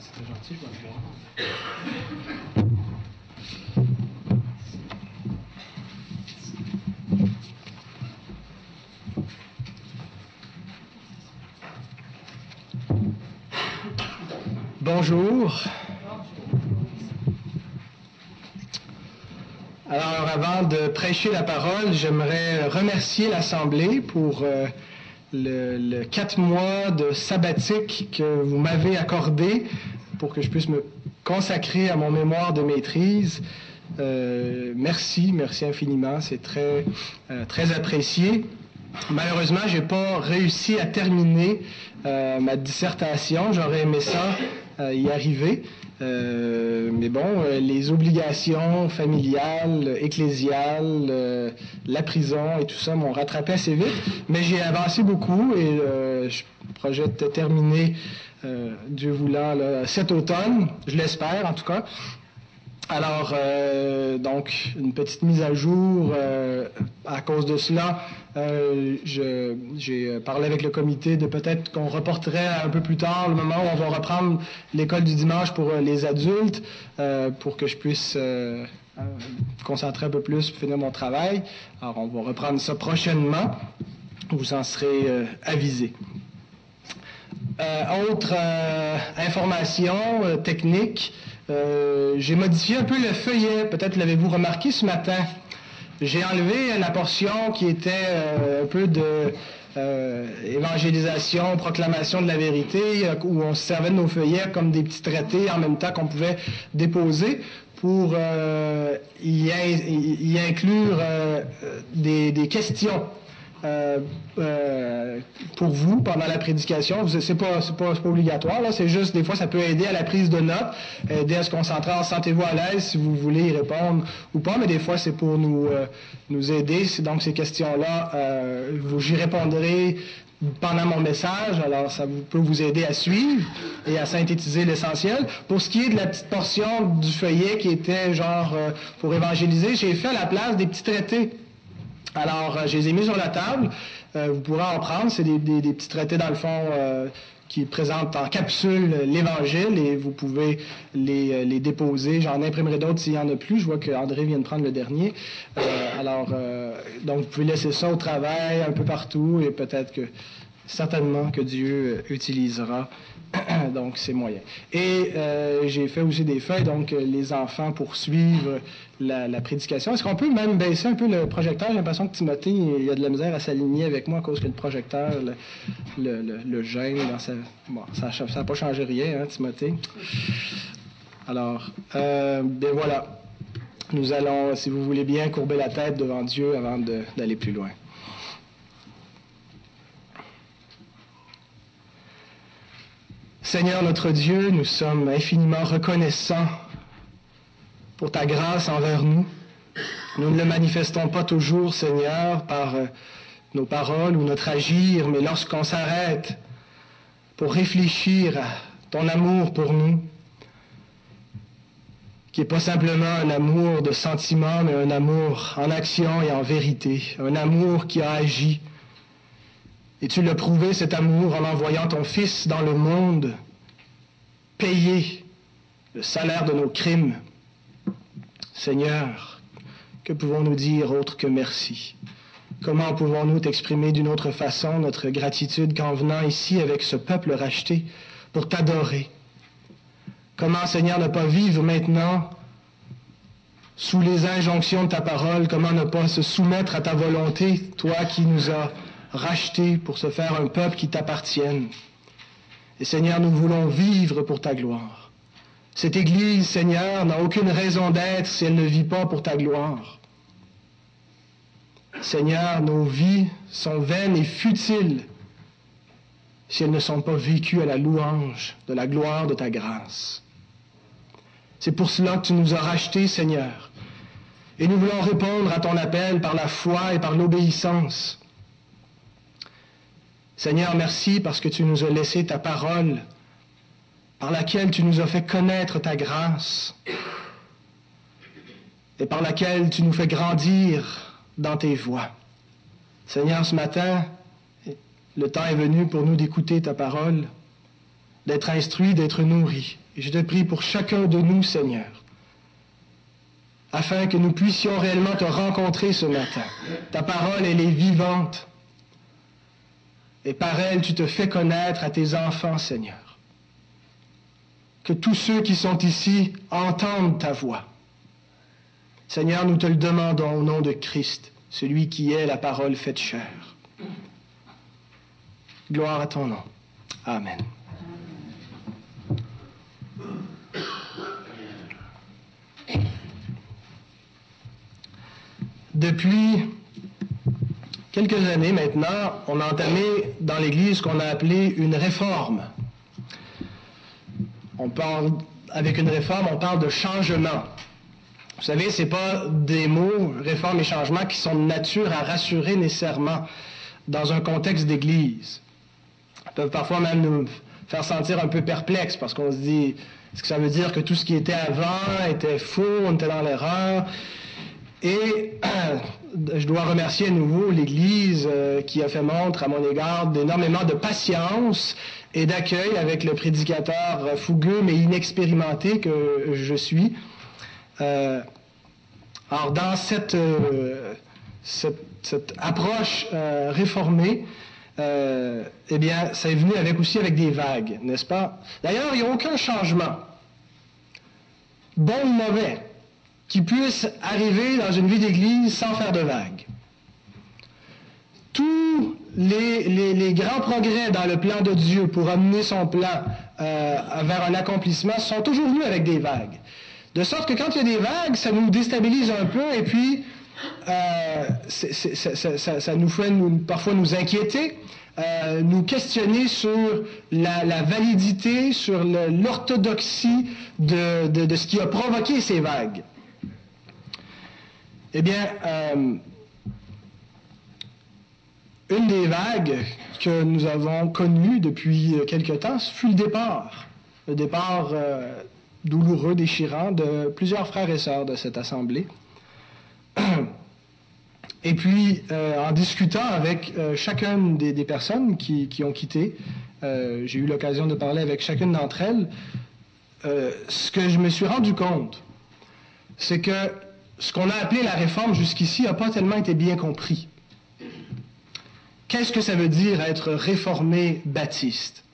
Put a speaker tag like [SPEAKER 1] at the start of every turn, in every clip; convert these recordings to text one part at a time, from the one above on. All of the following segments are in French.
[SPEAKER 1] C'était gentil, je. Bonjour. Alors, avant de prêcher la parole, j'aimerais remercier l'Assemblée pour euh, le, le quatre mois de sabbatique que vous m'avez accordé pour que je puisse me consacrer à mon mémoire de maîtrise. Euh, merci, merci infiniment, c'est très, euh, très apprécié. Malheureusement, j'ai pas réussi à terminer euh, ma dissertation. J'aurais aimé ça euh, y arriver. Euh, mais bon, euh, les obligations familiales, ecclésiales, euh, la prison et tout ça m'ont rattrapé assez vite. Mais j'ai avancé beaucoup et euh, je projette terminer, euh, Dieu voulant, là, cet automne. Je l'espère en tout cas. Alors, euh, donc, une petite mise à jour. euh, à cause de cela, euh, j'ai parlé avec le comité de peut-être qu'on reporterait un peu plus tard le moment où on va reprendre l'école du dimanche pour les adultes, pour que je puisse me concentrer un peu plus, finir mon travail. Alors, on va reprendre ça prochainement. Vous en serez avisés. Autre information technique, euh, j'ai modifié un peu le feuillet. Peut-être l'avez-vous remarqué ce matin. J'ai enlevé la portion qui était euh, un peu de euh, évangélisation, proclamation de la vérité, euh, où on se servait de nos feuillets comme des petits traités en même temps qu'on pouvait déposer pour y, in- y inclure des questions euh, euh, pour vous pendant la prédication. C'est pas, pas, obligatoire, là. C'est juste, des fois, ça peut aider à la prise de notes, aider à se concentrer. Sentez-vous à l'aise si vous voulez y répondre ou pas, mais des fois, c'est pour nous, euh, nous aider. Donc, ces questions-là, j'y répondrai pendant mon message, alors ça peut vous aider à suivre et à synthétiser l'essentiel. Pour ce qui est de la petite portion du feuillet qui était genre pour évangéliser, j'ai fait à la place des petits traités. Alors, euh, je les ai mis sur la table. Euh, vous pourrez en prendre. C'est des, des- petits traités, dans le fond, euh, qui présentent en capsule l'Évangile et vous pouvez les, déposer. J'en imprimerai d'autres s'il n'y en a plus. Je vois que André vient de prendre le dernier. Alors, donc, vous pouvez laisser ça au travail, un peu partout et peut-être que, certainement que Dieu utilisera donc ces moyens. Et euh, j'ai fait aussi des feuilles, donc les enfants pour suivre la, prédication. Est-ce qu'on peut même baisser un peu le projecteur? J'ai l'impression que Timothée, il a de la misère à s'aligner avec moi à cause que le projecteur le, gêne. Dans sa... Bon, ça n'a pas changé rien, hein, Timothée? Alors, euh, bien voilà. Nous allons, si vous voulez bien, courber la tête devant Dieu avant d'aller plus loin. Seigneur notre Dieu, nous sommes infiniment reconnaissants pour ta grâce envers nous. Nous ne le manifestons pas toujours, Seigneur, par euh, nos paroles ou notre agir, mais lorsqu'on s'arrête pour réfléchir à ton amour pour nous, qui n'est pas simplement un amour de sentiment, mais un amour en action et en vérité, un amour qui a agi, et tu l'as prouvé, cet amour, en envoyant ton Fils dans le monde, payer le salaire de nos crimes. Seigneur, que pouvons-nous dire autre que merci? Comment pouvons-nous t'exprimer d'une autre façon notre gratitude qu'en venant ici avec ce peuple racheté pour t'adorer? Comment, Seigneur, ne pas vivre maintenant sous les injonctions de ta parole? Comment ne pas se soumettre à ta volonté, toi qui nous as rachetés pour se faire un peuple qui t'appartienne? Et Seigneur, nous voulons vivre pour ta gloire. Cette Église, Seigneur, n'a aucune raison d'être si elle ne vit pas pour ta gloire. Seigneur, nos vies sont vaines et futiles si elles ne sont pas vécues à la louange de la gloire de ta grâce. C'est pour cela que tu nous as rachetés, Seigneur. Et nous voulons répondre à ton appel par la foi et par l'obéissance. Seigneur, merci parce que tu nous as laissé ta parole, par laquelle tu nous as fait connaître ta grâce et par laquelle tu nous fais grandir dans tes voies. Seigneur, ce matin, le temps est venu pour nous d'écouter ta parole. d'être instruits, d'être nourris. Et je te prie pour chacun de nous, Seigneur, afin que nous puissions réellement te rencontrer ce matin. Ta parole, elle est vivante. Et par elle, tu te fais connaître à tes enfants, Seigneur. Que tous ceux qui sont ici entendent ta voix. Seigneur, nous te le demandons au nom de Christ, celui qui est la parole faite chair. Gloire à ton nom. Amen. Depuis quelques années maintenant, on a entamé dans l'Église ce qu'on a appelé une réforme. On parle, avec une réforme, on parle de changement. Vous savez, ce n'est pas des mots, réforme et changement, qui sont de nature à rassurer nécessairement dans un contexte d'Église. Ils peuvent parfois même nous faire sentir un peu perplexes parce qu'on se dit, est-ce que ça veut dire que tout ce qui était avant était faux, on était dans l'erreur? Et je dois remercier à nouveau l'Église euh, qui a fait montre à mon égard d'énormément de patience et d'accueil avec le prédicateur fougueux mais inexpérimenté que je suis. Euh, alors dans cette, euh, cette, approche réformée, eh bien, ça est venu avec aussi avec des vagues, n'est-ce pas? D'ailleurs, il n'y a aucun changement, bon ou mauvais, qui puisse arriver dans une vie d'Église sans faire de vagues. Tous les, grands progrès dans le plan de Dieu pour amener son plan euh, vers un accomplissement sont toujours venus avec des vagues. De sorte que quand il y a des vagues, ça nous déstabilise un peu et puis euh, ça, nous fait parfois nous inquiéter, euh, nous questionner sur la, validité, sur l'orthodoxie de, ce qui a provoqué ces vagues. Eh bien, euh, une des vagues que nous avons connues depuis quelque temps fut le départ. Le départ euh, douloureux, déchirant de plusieurs frères et sœurs de cette assemblée. Et puis, euh, en discutant avec chacune des, personnes qui, qui, ont quitté, j'ai eu l'occasion de parler avec chacune d'entre elles, ce que je me suis rendu compte, c'est que ce qu'on a appelé la réforme jusqu'ici n'a pas tellement été bien compris. Qu'est-ce que ça veut dire être réformé baptiste?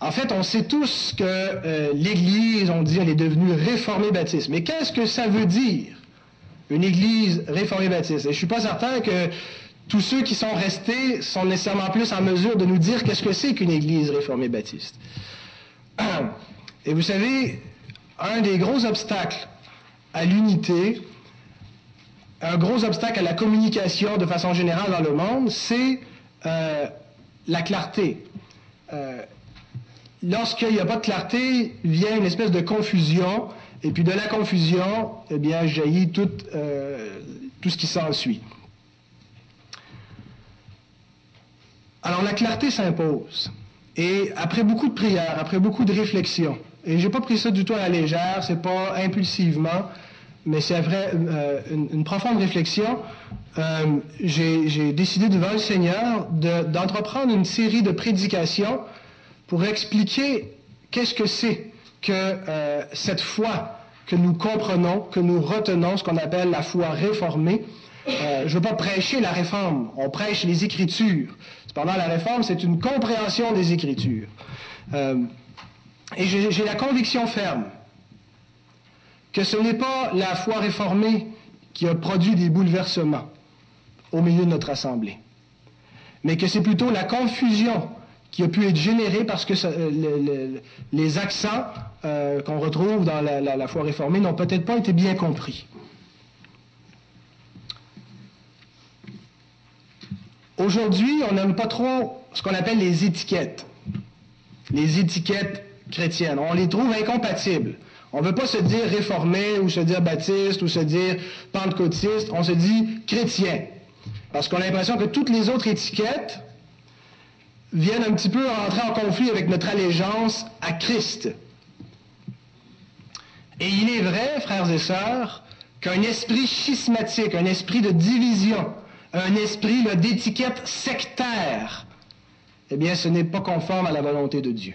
[SPEAKER 1] En fait, on sait tous que euh, l'Église, on dit, elle est devenue réformée baptiste. Mais qu'est-ce que ça veut dire, une Église réformée baptiste? Et je ne suis pas certain que tous ceux qui sont restés sont nécessairement plus en mesure de nous dire qu'est-ce que c'est qu'une Église réformée baptiste. Et vous savez, un des gros obstacles à l'unité, un gros obstacle à la communication de façon générale dans le monde, c'est euh, la clarté. Euh, lorsqu'il n'y a pas de clarté, vient une espèce de confusion, et puis de la confusion, eh bien, jaillit tout, euh, tout ce qui s'ensuit. Alors la clarté s'impose. Et après beaucoup de prières, après beaucoup de réflexions, et j'ai pas pris ça du tout à la légère, c'est pas impulsivement, mais c'est vrai, euh, une, profonde réflexion. Euh, j'ai décidé devant le Seigneur d'entreprendre une série de prédications pour expliquer qu'est-ce que c'est que euh, cette foi que nous comprenons, que nous retenons, ce qu'on appelle la foi réformée. je ne veux pas prêcher la réforme, on prêche les Écritures. Cependant, la réforme, c'est une compréhension des Écritures. et j'ai la conviction ferme que ce n'est pas la foi réformée qui a produit des bouleversements au milieu de notre Assemblée, mais que c'est plutôt la confusion qui a pu être générée parce que euh, les accents euh, qu'on retrouve dans la, foi réformée n'ont peut-être pas été bien compris. Aujourd'hui, on n'aime pas trop ce qu'on appelle les étiquettes, les étiquettes chrétiennes. On les trouve incompatibles. On ne veut pas se dire réformé ou se dire baptiste ou se dire pentecôtiste, on se dit chrétien. Parce qu'on a l'impression que toutes les autres étiquettes viennent un petit peu entrer en conflit avec notre allégeance à Christ. Et il est vrai, frères et sœurs, qu'un esprit schismatique, un esprit de division, un esprit d'étiquette sectaire eh bien, ce n'est pas conforme à la volonté de Dieu.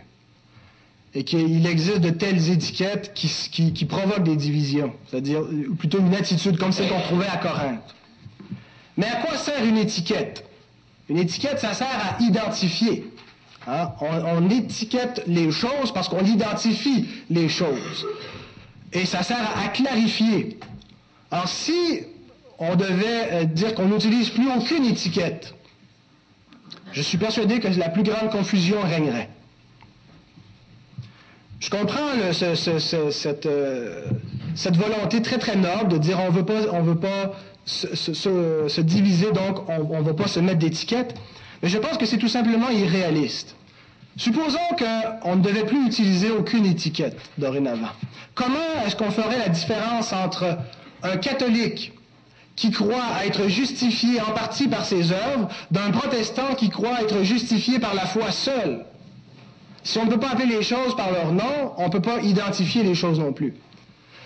[SPEAKER 1] Et qu'il existe de telles étiquettes qui, provoquent des divisions, c'est-à-dire plutôt une attitude comme celle qu'on trouvait à Corinthe. Mais à quoi sert une étiquette? Une étiquette, ça sert à identifier. Hein? On, étiquette les choses parce qu'on identifie les choses. Et ça sert à, clarifier. Alors si on devait euh, dire qu'on n'utilise plus aucune étiquette, je suis persuadé que la plus grande confusion régnerait. Je comprends cette, euh, cette, volonté très très noble de dire on veut pas, on veut pas se, diviser, donc on ne va pas se mettre d'étiquette. Mais je pense que c'est tout simplement irréaliste. Supposons qu'on ne devait plus utiliser aucune étiquette dorénavant. Comment est-ce qu'on ferait la différence entre un catholique qui croit être justifié en partie par ses œuvres d'un protestant qui croit être justifié par la foi seule Si on ne peut pas appeler les choses par leur nom, on ne peut pas identifier les choses non plus.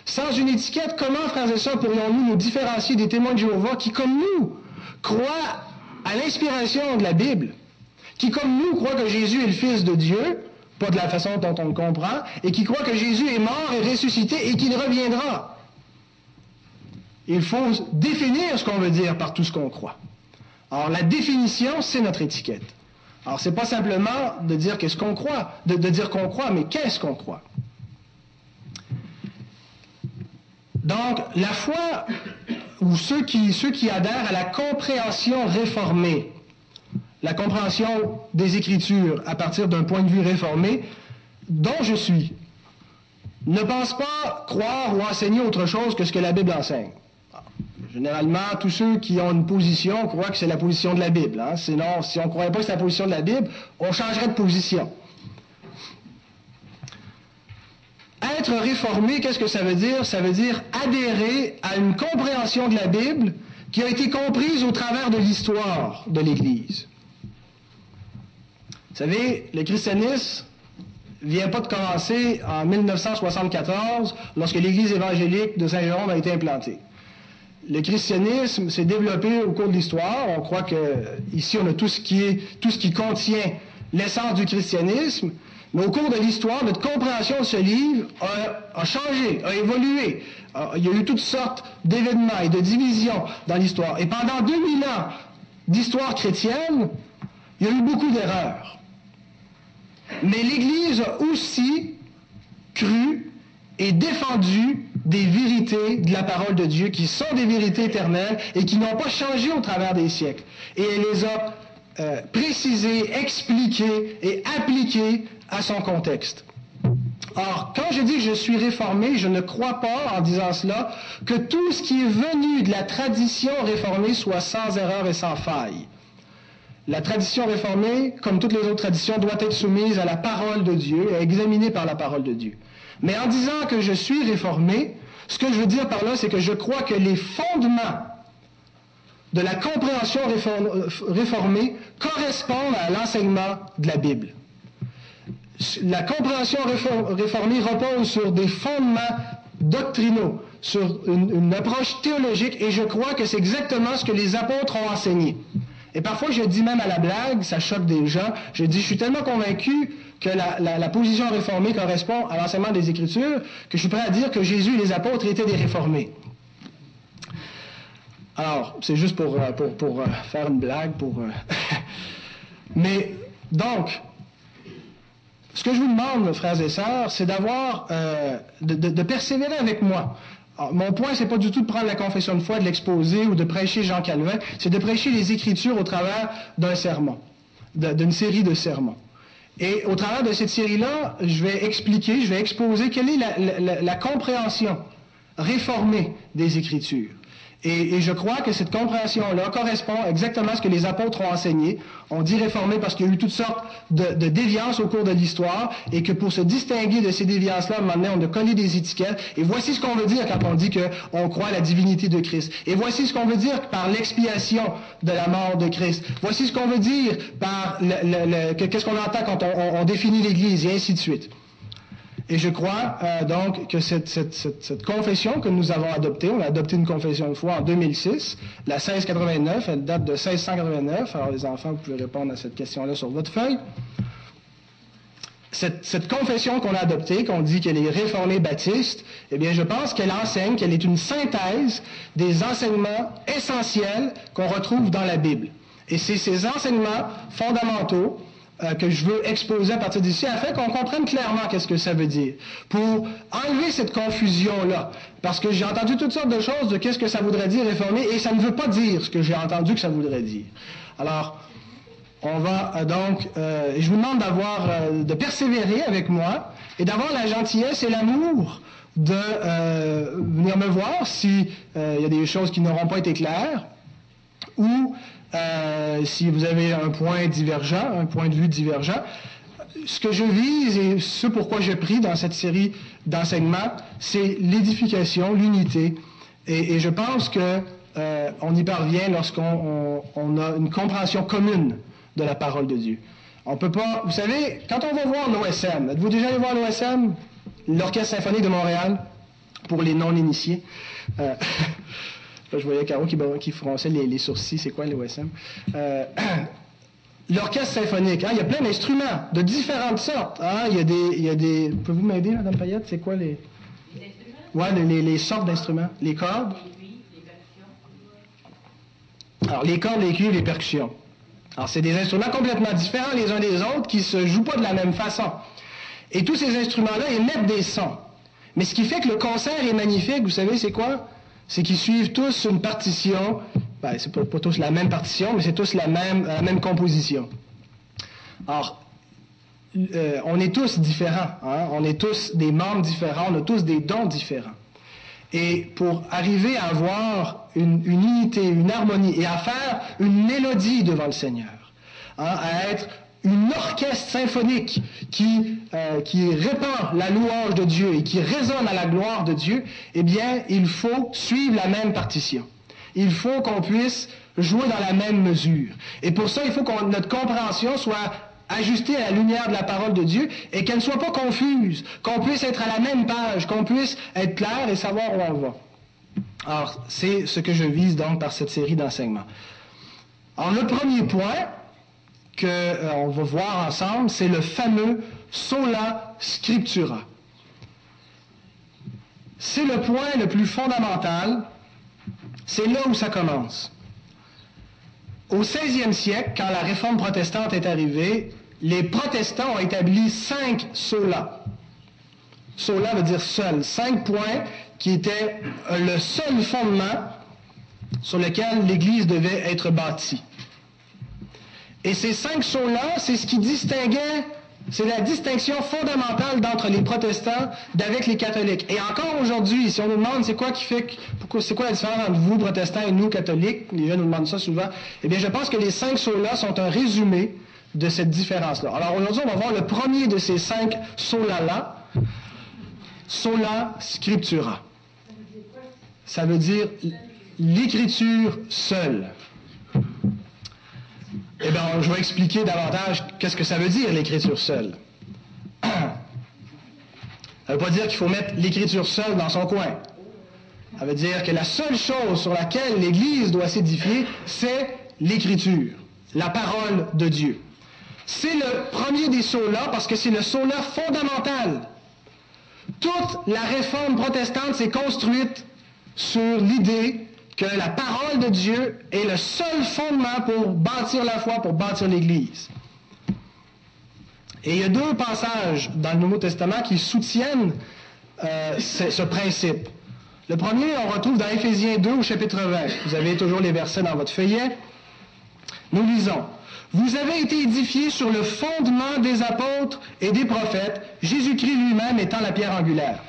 [SPEAKER 1] Sans une étiquette, comment, frères et sœurs, pourrions-nous nous différencier des témoins de Jéhovah qui, comme nous, croient à l'inspiration de la Bible, qui, comme nous, croient que Jésus est le Fils de Dieu, pas de la façon dont on le comprend, et qui croient que Jésus est mort et ressuscité et qu'il reviendra? Il faut définir ce qu'on veut dire par tout ce qu'on croit. Alors, la définition, c'est notre étiquette. Alors, c'est pas simplement de dire qu'est-ce qu'on croit, de dire qu'on croit, mais qu'est-ce qu'on croit. Donc, la foi, ou ceux qui, ceux qui adhèrent à la compréhension réformée, la compréhension des Écritures à partir d'un point de vue réformé, dont je suis, ne pensent pas croire ou enseigner autre chose que ce que la Bible enseigne. Généralement, tous ceux qui ont une position croient que c'est la position de la Bible. Hein. Sinon, si on ne croyait pas que c'est la position de la Bible, on changerait de position. Être réformé, qu'est-ce que ça veut dire? Ça veut dire adhérer à une compréhension de la Bible qui a été comprise au travers de l'histoire de l'Église. Vous savez, le christianisme vient pas de commencer en 1974 lorsque l'Église évangélique de Saint-Jérôme a été implantée. Le christianisme s'est développé au cours de l'histoire. On croit que ici on a tout ce qui est, tout ce qui contient l'essence du christianisme. Mais au cours de l'histoire, notre compréhension de ce livre a, changé, a évolué. Il y a eu toutes sortes d'événements et de divisions dans l'histoire. Et pendant 2000 ans d'histoire chrétienne, il y a eu beaucoup d'erreurs. Mais l'Église a aussi cru et défendu des vérités de la parole de Dieu qui sont des vérités éternelles et qui n'ont pas changé au travers des siècles. Et elle les a euh, précisées, expliquées et appliquées à son contexte. Or, quand je dis que je suis réformé, je ne crois pas, en disant cela, que tout ce qui est venu de la tradition réformée soit sans erreur et sans faille. La tradition réformée, comme toutes les autres traditions, doit être soumise à la parole de Dieu et examinée par la parole de Dieu. Mais en disant que je suis réformé, ce que je veux dire par là, c'est que je crois que les fondements de la compréhension réformée correspondent à l'enseignement de la Bible la compréhension réformée repose sur des fondements doctrinaux, sur une, approche théologique, et je crois que c'est exactement ce que les apôtres ont enseigné. Et parfois, je dis même à la blague, ça choque des gens, je dis, je suis tellement convaincu que la, position réformée correspond à l'enseignement des Écritures, que je suis prêt à dire que Jésus et les apôtres étaient des réformés. Alors, c'est juste pour, euh, euh, faire une blague, pour... Euh, Mais, donc, ce que je vous demande, frères et sœurs, c'est d'avoir, de, persévérer avec moi. mon point, c'est pas du tout de prendre la confession de foi, de l'exposer ou de prêcher Jean Calvin, c'est de prêcher les Écritures au travers d'un sermon, d'une série de sermons. Et au travers de cette série-là, je vais expliquer, je vais exposer quelle est la compréhension réformée des Écritures. Et, je crois que cette compréhension-là correspond exactement à ce que les apôtres ont enseigné. On dit réformer parce qu'il y a eu toutes sortes de, déviances au cours de l'histoire et que pour se distinguer de ces déviances-là, maintenant, on a collé des étiquettes. Et voici ce qu'on veut dire quand on dit qu'on croit à la divinité de Christ. Et voici ce qu'on veut dire par l'expiation de la mort de Christ. Voici ce qu'on veut dire par qu'est-ce qu'on entend quand on, on définit l'Église et ainsi de suite. Et je crois euh, donc que cette, confession que nous avons adoptée, on a adopté une confession de foi en 2006, la 1689, elle date de 1689. Alors les enfants, vous pouvez répondre à cette question-là sur votre feuille. Cette, cette confession qu'on a adoptée, qu'on dit qu'elle est réformée baptiste, eh bien, je pense qu'elle enseigne qu'elle est une synthèse des enseignements essentiels qu'on retrouve dans la Bible. Et c'est ces enseignements fondamentaux euh, que je veux exposer à partir d'ici afin qu'on comprenne clairement qu'est-ce que ça veut dire. Pour enlever cette confusion-là. Parce que j'ai entendu toutes sortes de choses de qu'est-ce que ça voudrait dire réformer et ça ne veut pas dire ce que j'ai entendu que ça voudrait dire. Alors, on va euh, donc, euh, je vous demande d'avoir, de persévérer avec moi et d'avoir la gentillesse et l'amour de venir me voir s'il y a des choses qui n'auront pas été claires ou euh, si vous avez un point divergent, un point de vue divergent. Ce que je vise et ce pourquoi je prie dans cette série d'enseignements, c'est l'édification, l'unité. Et, je pense qu'on euh, y parvient lorsqu'on a une compréhension commune de la parole de Dieu. On peut pas, vous savez, quand on va voir l'OSM, êtes-vous déjà allé voir l'OSM, l'Orchestre symphonique de Montréal, pour les non-initiés? Euh, je voyais Caro qui, qui fronçait les, sourcils. C'est quoi l'OSM? Euh, l'orchestre symphonique, hein, il y a plein d'instruments de différentes sortes. Hein. il, y a des, il y a des. Pouvez-vous m'aider, Mme Payette? C'est quoi les? Les instruments? Oui, les, sortes d'instruments. Les cordes? Les cuivres, les percussions. Alors, les cordes, les cuivres, les percussions. Alors, c'est des instruments complètement différents les uns des autres qui ne se jouent pas de la même façon. Et tous ces instruments-là émettent des sons. Mais ce qui fait que le concert est magnifique, vous savez, c'est quoi? C'est qu'ils suivent tous une partition. Ben, c'est pas, tous la même partition, mais c'est tous la même, composition. Alors, euh, on est tous différents. Hein? On est tous des membres différents. On a tous des dons différents. Et pour arriver à avoir une, unité, une harmonie et à faire une mélodie devant le Seigneur, hein, à être une orchestre symphonique qui, euh, qui répand la louange de Dieu et qui résonne à la gloire de Dieu, eh bien, il faut suivre la même partition. Il faut qu'on puisse jouer dans la même mesure. Et pour ça, il faut que notre compréhension soit ajustée à la lumière de la parole de Dieu et qu'elle ne soit pas confuse, qu'on puisse être à la même page, qu'on puisse être clair et savoir où on va. Alors, c'est ce que je vise donc par cette série d'enseignements. Alors, le premier point, qu'on euh, va voir ensemble, c'est le fameux sola scriptura. C'est le point le plus fondamental. C'est là où ça commence. Au 16e siècle, quand la réforme protestante est arrivée, les protestants ont établi cinq sola. Sola veut dire seul. Cinq points qui étaient le seul fondement sur lequel l'Église devait être bâtie. Et ces cinq sceaux-là, c'est ce qui distinguait, c'est la distinction fondamentale d'entre les protestants d'avec les catholiques. Et encore aujourd'hui, si on nous demande c'est quoi qui fait, c'est quoi la différence entre vous, protestants, et nous, catholiques, les gens nous demandent ça souvent, eh bien, je pense que les cinq sceaux-là sont un résumé de cette différence-là. Alors aujourd'hui, on va voir le premier de ces cinq sola-là, sola scriptura. Ça veut dire l'écriture seule. Eh bien, je vais expliquer davantage qu'est-ce que ça veut dire l'écriture seule. Ça ne veut pas dire qu'il faut mettre l'écriture seule dans son coin. Ça veut dire que la seule chose sur laquelle l'Église doit s'édifier, c'est l'écriture, la parole de Dieu. C'est le premier des sauts-là parce que c'est le saut-là fondamental. Toute la réforme protestante s'est construite sur l'idée que la parole de Dieu est le seul fondement pour bâtir la foi, pour bâtir l'Église. Et il y a deux passages dans le Nouveau Testament qui soutiennent euh, ce, principe. Le premier, on retrouve dans Éphésiens 2 au chapitre 20. Vous avez toujours les versets dans votre feuillet. Nous lisons. Vous avez été édifiés sur le fondement des apôtres et des prophètes, Jésus-Christ lui-même étant la pierre angulaire.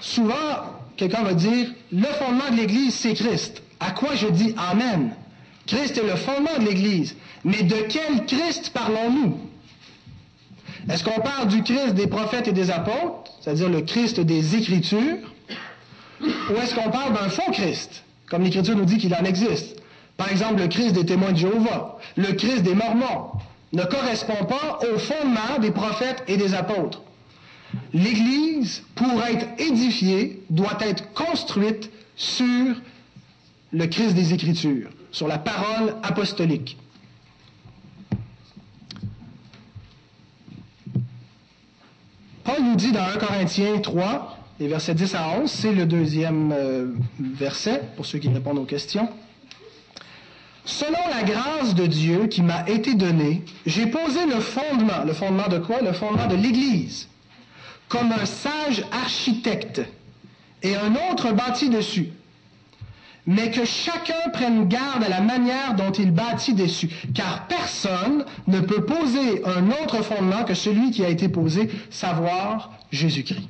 [SPEAKER 1] Souvent, quelqu'un va dire, le fondement de l'Église, c'est Christ. À quoi je dis Amen? Christ est le fondement de l'Église. Mais de quel Christ parlons-nous? Est-ce qu'on parle du Christ des prophètes et des apôtres, c'est-à-dire le Christ des Écritures, ou est-ce qu'on parle d'un faux Christ, comme l'Écriture nous dit qu'il en existe? Par exemple, le Christ des témoins de Jéhovah, le Christ des Mormons, ne correspond pas au fondement des prophètes et des apôtres. l'Église, pour être édifiée, doit être construite sur le Christ des Écritures, sur la parole apostolique. Paul nous dit dans 1 Corinthiens 3, les versets 10 à 11, c'est le deuxième euh, verset pour ceux qui répondent aux questions. Selon la grâce de Dieu qui m'a été donnée, j'ai posé le fondement. Le fondement de quoi? Le fondement de l'Église. Comme un sage architecte. Et un autre bâtit dessus. Mais que chacun prenne garde à la manière dont il bâtit dessus. Car personne ne peut poser un autre fondement que celui qui a été posé, savoir Jésus-Christ.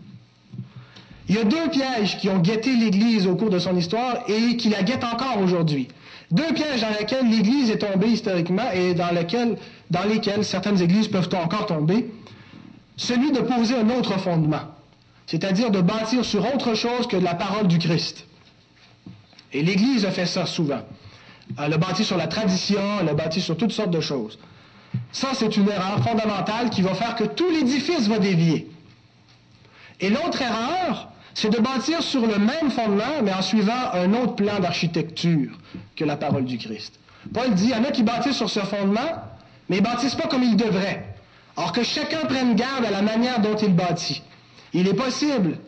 [SPEAKER 1] Il y a deux pièges qui ont guetté l'Église au cours de son histoire et qui la guettent encore aujourd'hui. Deux pièges dans lesquels l'Église est tombée historiquement et dans, dans lesquels certaines églises peuvent encore tomber. Celui de poser un autre fondement, c'est-à-dire de bâtir sur autre chose que la parole du Christ. Et l'Église a fait ça souvent. Elle a bâti sur la tradition, elle a bâti sur toutes sortes de choses. Ça, c'est une erreur fondamentale qui va faire que tout l'édifice va dévier. Et l'autre erreur, c'est de bâtir sur le même fondement, mais en suivant un autre plan d'architecture que la parole du Christ. Paul dit, il y en a qui bâtissent sur ce fondement, mais ils ne bâtissent pas comme ils devraient. Or que chacun prenne garde à la manière dont il bâtit. Il est possible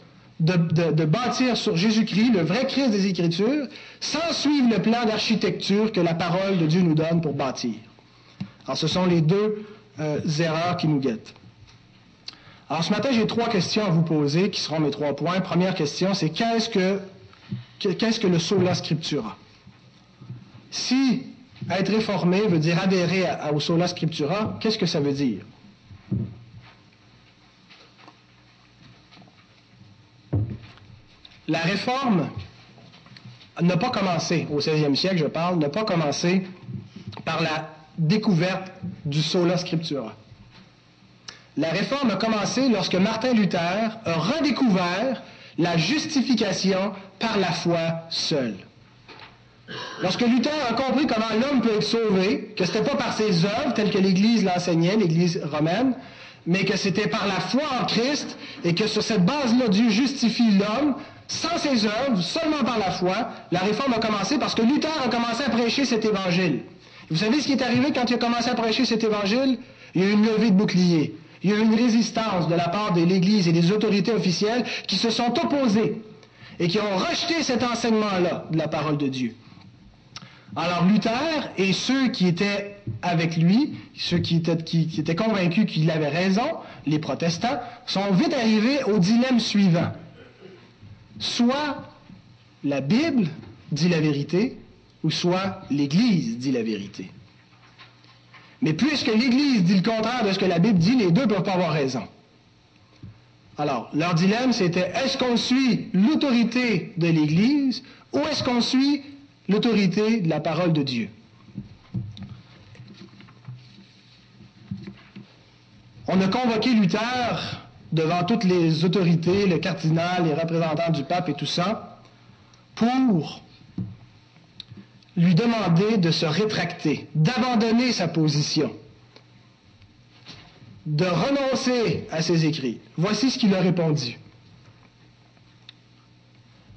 [SPEAKER 1] de, de bâtir sur Jésus-Christ, le vrai Christ des Écritures, sans suivre le plan d'architecture que la parole de Dieu nous donne pour bâtir. Alors ce sont les deux euh, erreurs qui nous guettent. Alors ce matin, j'ai trois questions à vous poser qui seront mes trois points. Première question, c'est qu'est-ce que, qu'est-ce que le sola scriptura? Si être réformé veut dire adhérer au sola scriptura, qu'est-ce que ça veut dire? La réforme n'a pas commencé, au 16e siècle, je parle, n'a pas commencé par la découverte du sola scriptura. La réforme a commencé lorsque Martin Luther a redécouvert la justification par la foi seule. Lorsque Luther a compris comment l'homme peut être sauvé, que ce n'était pas par ses œuvres telles que l'Église l'enseignait, l'Église romaine, mais que c'était par la foi en Christ et que sur cette base-là, Dieu justifie l'homme sans ses œuvres, seulement par la foi, la réforme a commencé parce que Luther a commencé à prêcher cet évangile. Vous savez ce qui est arrivé quand il a commencé à prêcher cet évangile? Il y a eu une levée de boucliers. Il y a eu une résistance de la part de l'Église et des autorités officielles qui se sont opposées et qui ont rejeté cet enseignement-là de la parole de Dieu. Alors Luther et ceux qui étaient avec lui, ceux qui étaient, qui, étaient convaincus qu'il avait raison, les protestants, sont vite arrivés au dilemme suivant. Soit la Bible dit la vérité, ou soit l'Église dit la vérité. Mais puisque l'Église dit le contraire de ce que la Bible dit, les deux ne peuvent pas avoir raison. Alors, leur dilemme, c'était est-ce qu'on suit l'autorité de l'Église ou est-ce qu'on suit l'autorité de la parole de Dieu? On a convoqué Luther devant toutes les autorités, le cardinal, les représentants du pape et tout ça, pour lui demander de se rétracter, d'abandonner sa position, de renoncer à ses écrits. Voici ce qu'il a répondu.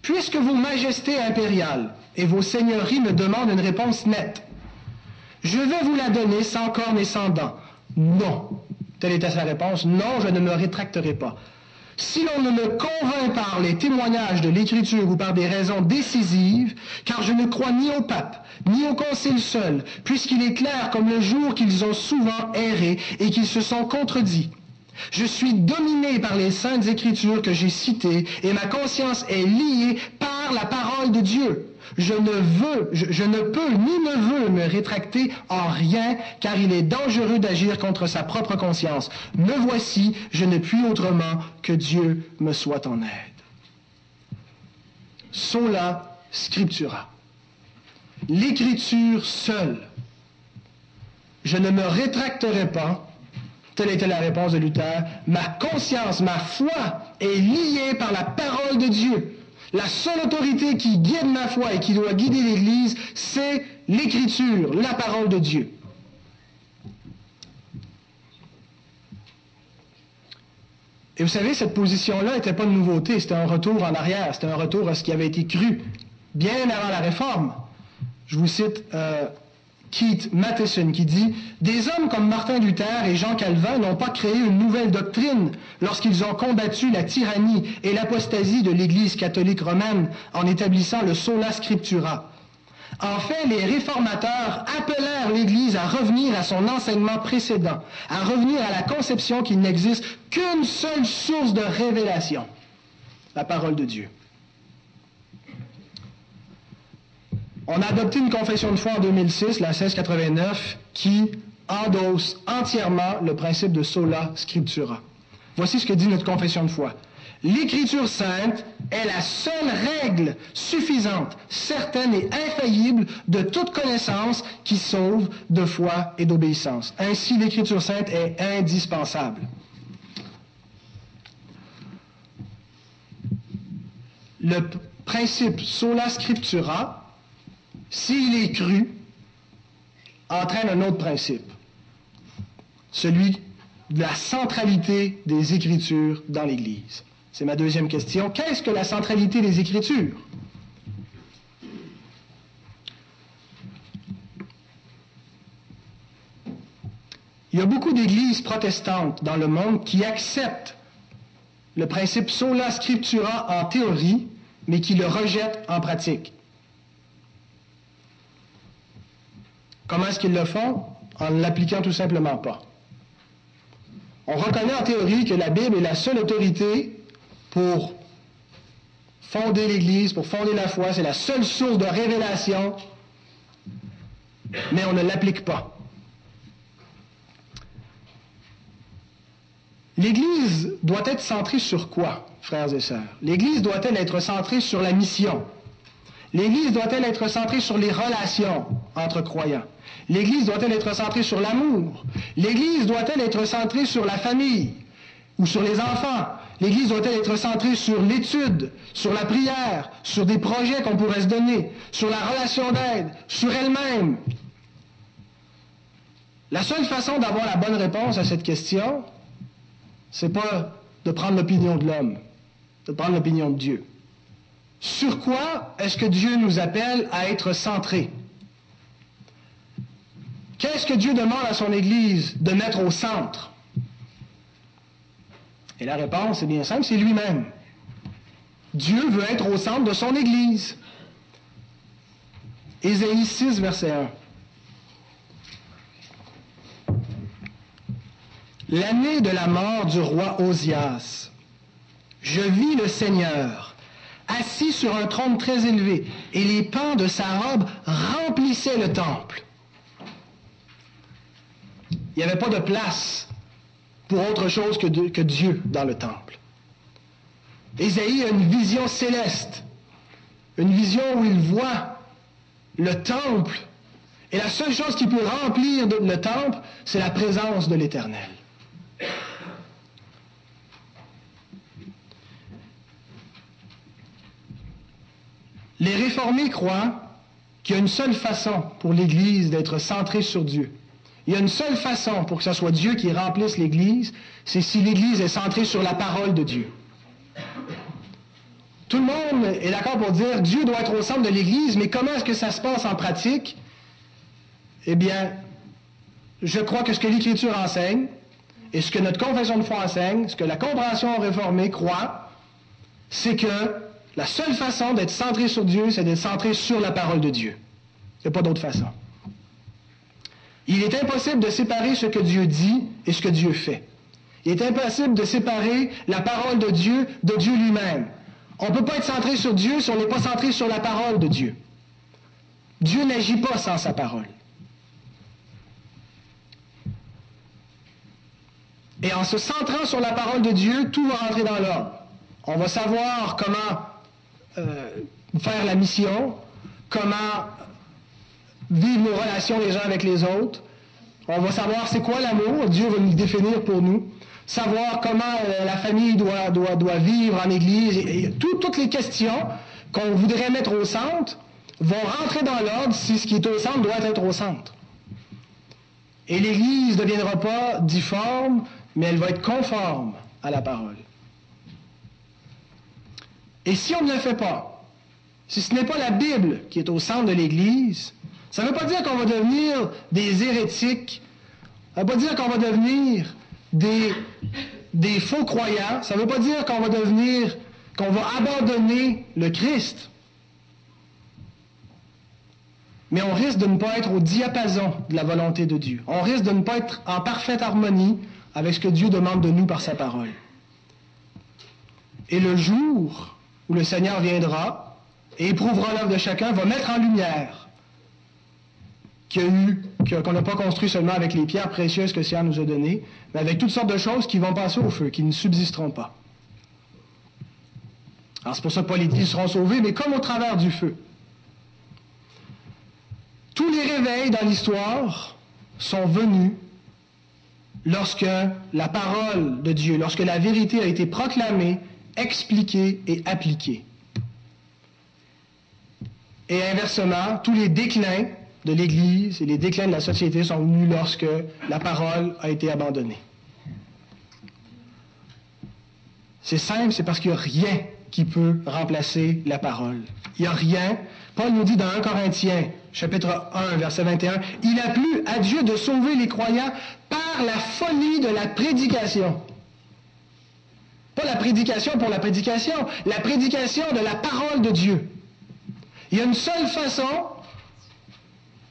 [SPEAKER 1] Puisque vos majestés impériales et vos seigneuries me demandent une réponse nette, je vais vous la donner sans cornes et sans dents. Non. Telle était sa réponse. Non, je ne me rétracterai pas. Si l'on ne me convainc par les témoignages de l'Écriture ou par des raisons décisives, car je ne crois ni au pape, ni au concile seul, puisqu'il est clair comme le jour qu'ils ont souvent erré et qu'ils se sont contredits. Je suis dominé par les saintes Écritures que j'ai citées et ma conscience est liée par la parole de Dieu. Je ne veux, je, ne peux ni ne veux me rétracter en rien, car il est dangereux d'agir contre sa propre conscience. Me voici, je ne puis autrement que Dieu me soit en aide. Sola scriptura. L'écriture seule. Je ne me rétracterai pas. Telle était la réponse de Luther. Ma conscience, ma foi est liée par la parole de Dieu. La seule autorité qui guide ma foi et qui doit guider l'Église, c'est l'Écriture, la parole de Dieu. Et vous savez, cette position-là n'était pas de nouveauté, c'était un retour en arrière, c'était un retour à ce qui avait été cru bien avant la réforme. Je vous cite euh, Keith Matheson qui dit Des hommes comme Martin Luther et Jean Calvin n'ont pas créé une nouvelle doctrine lorsqu'ils ont combattu la tyrannie et l'apostasie de l'Église catholique romaine en établissant le sola scriptura. En fait, les réformateurs appelèrent l'Église à revenir à son enseignement précédent, à revenir à la conception qu'il n'existe qu'une seule source de révélation, la parole de Dieu. On a adopté une confession de foi en 2006, la 1689, qui endosse entièrement le principe de sola scriptura. Voici ce que dit notre confession de foi. L'Écriture sainte est la seule règle suffisante, certaine et infaillible de toute connaissance qui sauve de foi et d'obéissance. Ainsi, l'Écriture sainte est indispensable. Le principe sola scriptura, s'il est cru, entraîne un autre principe, celui de la centralité des Écritures dans l'Église. C'est ma deuxième question. Qu'est-ce que la centralité des Écritures? Il y a beaucoup d'églises protestantes dans le monde qui acceptent le principe sola scriptura en théorie, mais qui le rejettent en pratique. Comment est-ce qu'ils le font? En ne l'appliquant tout simplement pas. On reconnaît en théorie que la Bible est la seule autorité pour fonder l'Église, pour fonder la foi. C'est la seule source de révélation, mais on ne l'applique pas. L'Église doit être centrée sur quoi, frères et sœurs? L'Église doit-elle être centrée sur la mission? L'Église doit-elle être centrée sur les relations entre croyants? L'Église doit-elle être centrée sur l'amour? L'Église doit-elle être centrée sur la famille ou sur les enfants? L'Église doit-elle être centrée sur l'étude, sur la prière, sur des projets qu'on pourrait se donner, sur la relation d'aide, sur elle-même? La seule façon d'avoir la bonne réponse à cette question, c'est pas de prendre l'opinion de l'homme, de prendre l'opinion de Dieu. Sur quoi est-ce que Dieu nous appelle à être centrés? Qu'est-ce que Dieu demande à son Église de mettre au centre? Et la réponse est bien simple, c'est lui-même. Dieu veut être au centre de son Église. Ésaïe 6, verset 1. L'année de la mort du roi Osias, je vis le Seigneur assis sur un trône très élevé, et les pans de sa robe remplissaient le temple. Il n'y avait pas de place pour autre chose que, Dieu dans le temple. Ésaïe a une vision céleste, une vision où il voit le temple, et la seule chose qui peut remplir le temple, c'est la présence de l'Éternel. Les réformés croient qu'il y a une seule façon pour l'Église d'être centrée sur Dieu. Il y a une seule façon pour que ce soit Dieu qui remplisse l'Église, c'est si l'Église est centrée sur la parole de Dieu. Tout le monde est d'accord pour dire Dieu doit être au centre de l'Église, mais comment est-ce que ça se passe en pratique? Eh bien, je crois que ce que l'Écriture enseigne, et ce que notre confession de foi enseigne, ce que la compréhension réformée croit, c'est que la seule façon d'être centré sur Dieu, c'est d'être centré sur la parole de Dieu. Il n'y a pas d'autre façon. Il est impossible de séparer ce que Dieu dit et ce que Dieu fait. Il est impossible de séparer la parole de Dieu de Dieu lui-même. On ne peut pas être centré sur Dieu si on n'est pas centré sur la parole de Dieu. Dieu n'agit pas sans sa parole. Et en se centrant sur la parole de Dieu, tout va rentrer dans l'ordre. On va savoir comment euh, faire la mission, comment vivre nos relations les uns avec les autres. On va savoir c'est quoi l'amour, Dieu va nous définir pour nous. Savoir comment euh, la famille doit, doit, doit, vivre en Église. Toutes les questions qu'on voudrait mettre au centre vont rentrer dans l'ordre si ce qui est au centre doit être au centre. Et l'Église ne deviendra pas difforme, mais elle va être conforme à la parole. Et si on ne le fait pas, si ce n'est pas la Bible qui est au centre de l'Église, ça ne veut pas dire qu'on va devenir des hérétiques, ça ne veut pas dire qu'on va devenir des, faux croyants, ça ne veut pas dire qu'on va devenir, qu'on va abandonner le Christ. Mais on risque de ne pas être au diapason de la volonté de Dieu. On risque de ne pas être en parfaite harmonie avec ce que Dieu demande de nous par sa parole. Et le jour où le Seigneur viendra et éprouvera l'œuvre de chacun, va mettre en lumière qu'on n'a pas construit seulement avec les pierres précieuses que Seigneur nous a données, mais avec toutes sortes de choses qui vont passer au feu, qui ne subsisteront pas. Alors c'est pour ça que pas les seront sauvés, mais comme au travers du feu. Tous les réveils dans l'histoire sont venus lorsque la parole de Dieu, lorsque la vérité a été proclamée, expliquée et appliquée. Et inversement, tous les déclins de l'Église et les déclins de la société sont venus lorsque la parole a été abandonnée. C'est simple, c'est parce qu'il n'y a rien qui peut remplacer la parole. Il n'y a rien. Paul nous dit dans 1 Corinthiens, chapitre 1, verset 21, Il a plu à Dieu de sauver les croyants par la folie de la prédication. Pas la prédication pour la prédication, la prédication de la parole de Dieu. Il y a une seule façon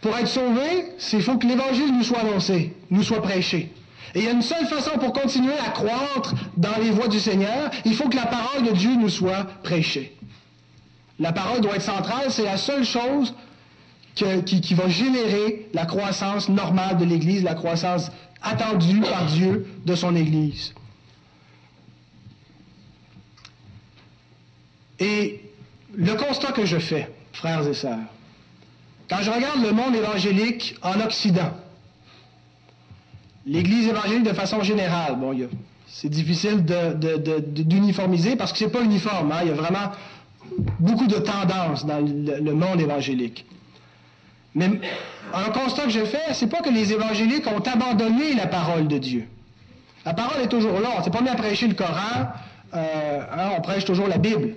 [SPEAKER 1] pour être sauvé, qu'il faut que l'Évangile nous soit annoncé, nous soit prêché. Et il y a une seule façon pour continuer à croître dans les voies du Seigneur, il faut que la parole de Dieu nous soit prêchée. La parole doit être centrale, c'est la seule chose qui, va générer la croissance normale de l'Église, la croissance attendue par Dieu de son Église. Et le constat que je fais, frères et sœurs, quand je regarde le monde évangélique en Occident, l'Église évangélique de façon générale, bon, c'est difficile d'uniformiser parce que c'est pas uniforme. Hein. il y a vraiment beaucoup de tendances dans le, monde évangélique. Mais un constat que je fais, c'est pas que les évangéliques ont abandonné la parole de Dieu. La parole est toujours là. On s'est pas mis à prêcher le Coran. Euh, hein, on prêche toujours la Bible.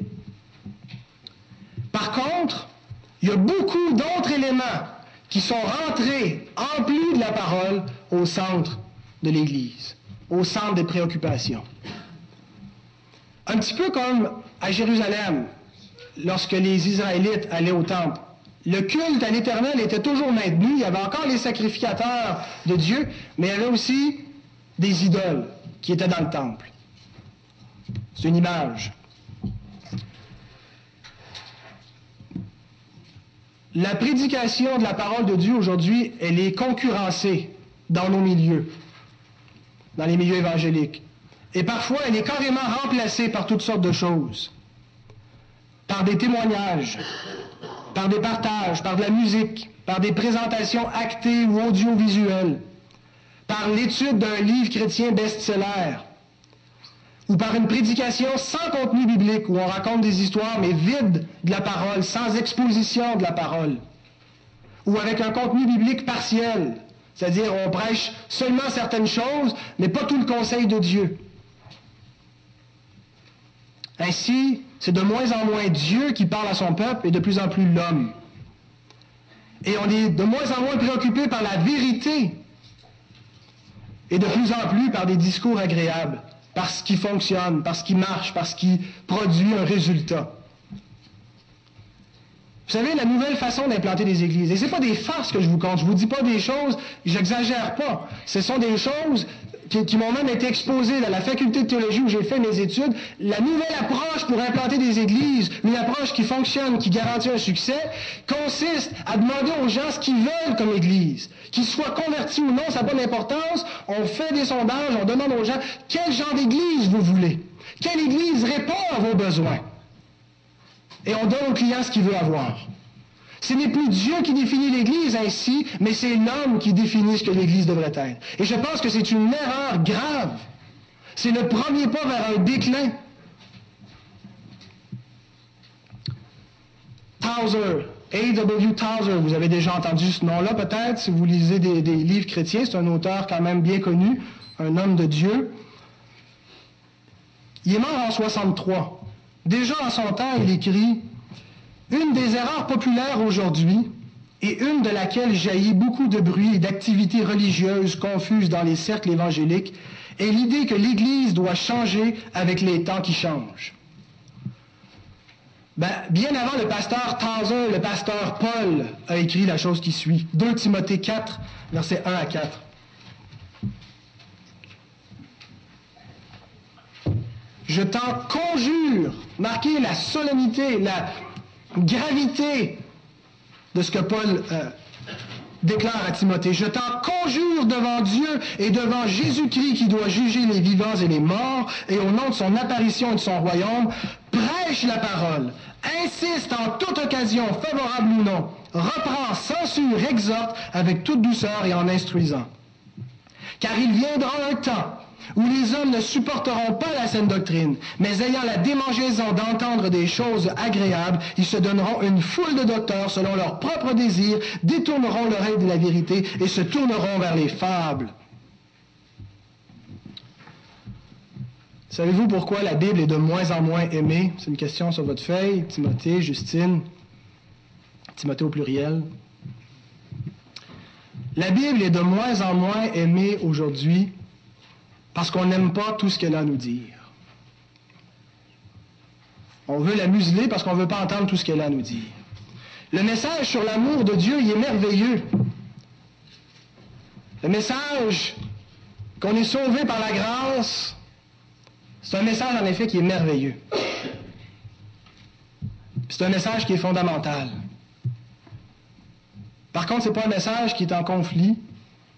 [SPEAKER 1] Par contre, il y a beaucoup d'autres éléments qui sont rentrés en plus de la parole au centre de l'Église, au centre des préoccupations. Un petit peu comme à Jérusalem, lorsque les Israélites allaient au temple. Le culte à l'Éternel était toujours maintenu. Il y avait encore les sacrificateurs de Dieu, mais il y avait aussi des idoles qui étaient dans le temple. C'est une image. La prédication de la parole de Dieu aujourd'hui, elle est concurrencée dans nos milieux, dans les milieux évangéliques. Et parfois, elle est carrément remplacée par toutes sortes de choses. Par des témoignages, par des partages, par de la musique, par des présentations actées ou audiovisuelles, par l'étude d'un livre chrétien best-seller, ou par une prédication sans contenu biblique, où on raconte des histoires mais vides de la parole, sans exposition de la parole, ou avec un contenu biblique partiel, c'est-à-dire on prêche seulement certaines choses, mais pas tout le conseil de Dieu. Ainsi, c'est de moins en moins Dieu qui parle à son peuple et de plus en plus l'homme. Et on est de moins en moins préoccupé par la vérité et de plus en plus par des discours agréables parce qu'il fonctionne, parce qu'il marche, parce qu'il produit un résultat. Vous savez, la nouvelle façon d'implanter des églises, et ce n'est pas des farces que je vous compte, je ne vous dis pas des choses, j'exagère pas. Ce sont des choses qui, m'ont même été exposées dans la faculté de théologie où j'ai fait mes études. La nouvelle approche pour implanter des églises, une approche qui fonctionne, qui garantit un succès, consiste à demander aux gens ce qu'ils veulent comme église. Qu'ils soient convertis ou non, ça n'a pas d'importance. On fait des sondages, on demande aux gens quel genre d'église vous voulez? Quelle église répond à vos besoins? Et on donne au client ce qu'il veut avoir. Ce n'est plus Dieu qui définit l'Église ainsi, mais c'est l'homme qui définit ce que l'Église devrait être. Et je pense que c'est une erreur grave. C'est le premier pas vers un déclin. Towser, A.W. Towser, vous avez déjà entendu ce nom-là peut-être si vous lisez des, des livres chrétiens, c'est un auteur quand même bien connu, un homme de Dieu. Il est mort en 63. Déjà en son temps, il écrit Une des erreurs populaires aujourd'hui, et une de laquelle jaillit beaucoup de bruit et d'activités religieuses confuses dans les cercles évangéliques, est l'idée que l'Église doit changer avec les temps qui changent. Ben, bien avant le pasteur Tazer, le pasteur Paul a écrit la chose qui suit. 2 Timothée 4, versets 1 à 4. Je t'en conjure, marquez la solennité, la gravité de ce que Paul euh, déclare à Timothée. Je t'en conjure devant Dieu et devant Jésus-Christ qui doit juger les vivants et les morts, et au nom de son apparition et de son royaume, prêche la parole, insiste en toute occasion, favorable ou non, reprend, censure, exhorte avec toute douceur et en instruisant. Car il viendra un temps où les hommes ne supporteront pas la saine doctrine, mais ayant la démangeaison d'entendre des choses agréables, ils se donneront une foule de docteurs selon leurs propres désirs, détourneront l'oreille de la vérité et se tourneront vers les fables. Savez-vous pourquoi la Bible est de moins en moins aimée? C'est une question sur votre feuille, Timothée, Justine, Timothée au pluriel. La Bible est de moins en moins aimée aujourd'hui parce qu'on n'aime pas tout ce qu'elle a à nous dire. On veut la museler parce qu'on ne veut pas entendre tout ce qu'elle a à nous dire. Le message sur l'amour de Dieu, il est merveilleux. Le message qu'on est sauvé par la grâce, c'est un message en effet qui est merveilleux. C'est un message qui est fondamental. Par contre, ce n'est pas un message qui est en conflit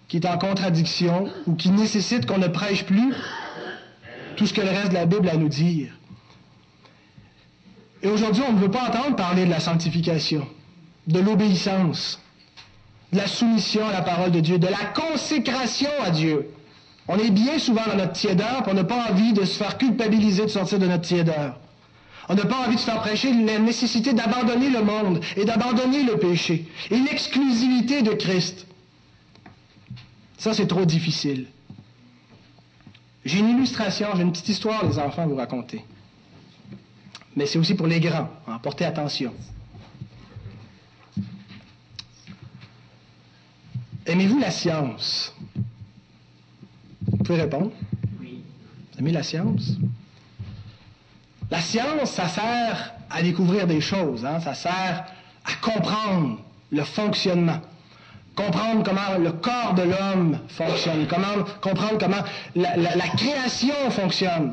[SPEAKER 1] qui est en contradiction ou qui nécessite qu'on ne prêche plus tout ce que le reste de la Bible a à nous dire. Et aujourd'hui, on ne veut pas entendre parler de la sanctification, de l'obéissance, de la soumission à la parole de Dieu, de la consécration à Dieu. On est bien souvent dans notre tiédeur, on n'a pas envie de se faire culpabiliser de sortir de notre tiédeur. On n'a pas envie de se faire prêcher la nécessité d'abandonner le monde et d'abandonner le péché et l'exclusivité de Christ. Ça, c'est trop difficile. J'ai une illustration, j'ai une petite histoire, les enfants, à vous raconter. Mais c'est aussi pour les grands. Hein, portez attention. Aimez-vous la science? Vous pouvez répondre? Oui. Vous aimez la science? La science, ça sert à découvrir des choses, hein? ça sert à comprendre le fonctionnement comprendre comment le corps de l'homme fonctionne, comprendre comment la, création fonctionne,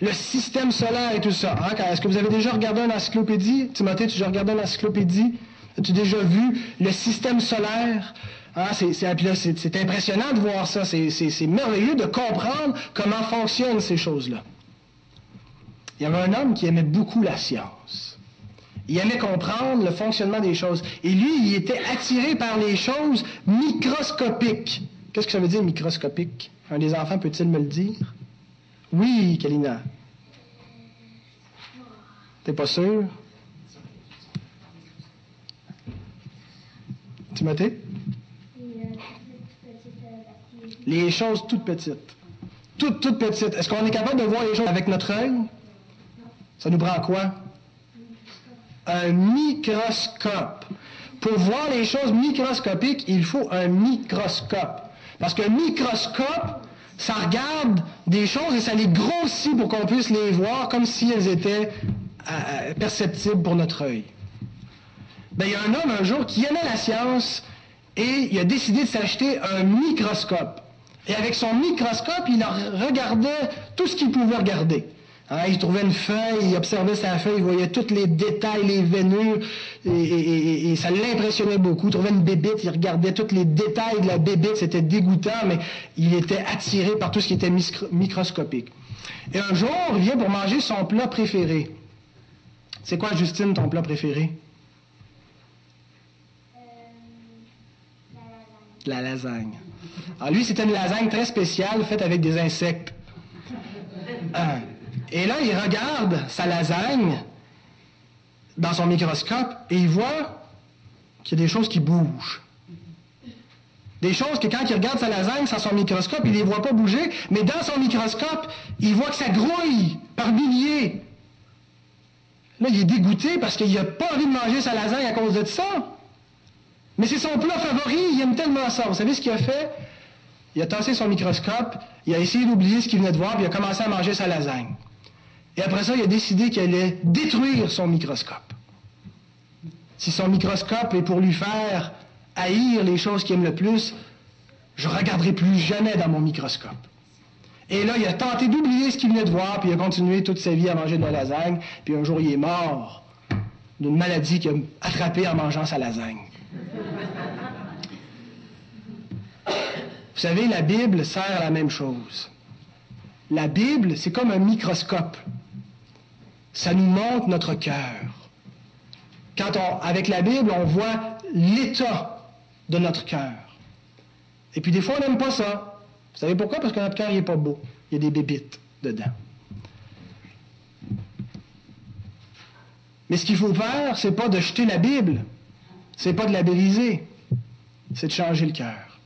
[SPEAKER 1] le système solaire et tout ça. Hein? Est-ce que vous avez déjà regardé une encyclopédie? Timothée, tu as déjà regardé une encyclopédie? As-tu déjà vu le système solaire? Hein? C'est impressionnant de voir ça. C'est merveilleux de comprendre comment fonctionnent ces choses-là. Il y avait un homme qui aimait beaucoup la science. Il aimait comprendre le fonctionnement des choses. Et lui, il était attiré par les choses microscopiques. Qu'est-ce que ça veut dire microscopique? Un des enfants peut-il me le dire? Oui, Kalina. T'es pas sûr? Timothée? Les choses toutes petites. Toutes, toutes petites. Est-ce qu'on est capable de voir les choses avec notre œil? Ça nous prend quoi? Un microscope. Pour voir les choses microscopiques, il faut un microscope. Parce qu'un microscope, ça regarde des choses et ça les grossit pour qu'on puisse les voir comme si elles étaient euh, euh, perceptibles pour notre œil. Ben, il y a un homme un jour qui aimait la science et il a décidé de s'acheter un microscope. Et avec son microscope, il regardait tout ce qu'il pouvait regarder. Hein, il trouvait une feuille, il observait sa feuille, il voyait tous les détails, les vénures, et, ça l'impressionnait beaucoup. Il trouvait une bébite, il regardait tous les détails de la bébite, c'était dégoûtant, mais il était attiré par tout ce qui était microscopique. Et un jour, il vient pour manger son plat préféré. C'est quoi, Justine, ton plat préféré? la lasagne. Alors lui, c'était une lasagne très spéciale faite avec des insectes. Hein? Et là, il regarde sa lasagne dans son microscope et il voit qu'il y a des choses qui bougent. Des choses que quand il regarde sa lasagne sans son microscope, il ne les voit pas bouger, mais dans son microscope, il voit que ça grouille par milliers. Là, il est dégoûté parce qu'il n'a pas envie de manger sa lasagne à cause de ça. Mais c'est son plat favori, il aime tellement ça. Vous savez ce qu'il a fait? Il a tassé son microscope, il a essayé d'oublier ce qu'il venait de voir, puis il a commencé à manger sa lasagne. Et après ça, il a décidé qu'il allait détruire son microscope. Si son microscope est pour lui faire haïr les choses qu'il aime le plus, je ne regarderai plus jamais dans mon microscope. Et là, il a tenté d'oublier ce qu'il venait de voir, puis il a continué toute sa vie à manger de la lasagne, puis un jour, il est mort d'une maladie qu'il a attrapée en mangeant sa lasagne. Vous savez, la Bible sert à la même chose. La Bible, c'est comme un microscope. Ça nous montre notre cœur. Quand on, avec la Bible, on voit l'état de notre cœur. Et puis des fois, on n'aime pas ça. Vous savez pourquoi? Parce que notre cœur n'est pas beau. Il y a des bébites dedans. Mais ce qu'il faut faire, c'est pas de jeter la Bible. C'est pas de la briser. C'est de changer le cœur.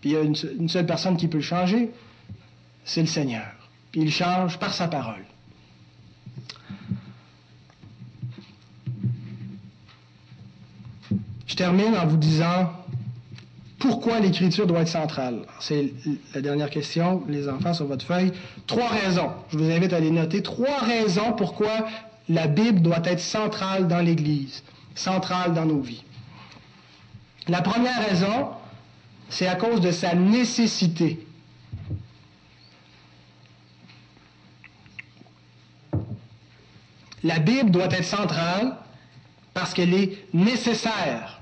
[SPEAKER 1] Puis il y a une, une seule personne qui peut le changer, c'est le Seigneur. Puis il change par sa parole. Je termine en vous disant pourquoi l'écriture doit être centrale? C'est la dernière question, les enfants, sur votre feuille. Trois raisons. Je vous invite à les noter. Trois raisons pourquoi la Bible doit être centrale dans l'Église, centrale dans nos vies. La première raison, c'est à cause de sa nécessité. La Bible doit être centrale parce qu'elle est nécessaire.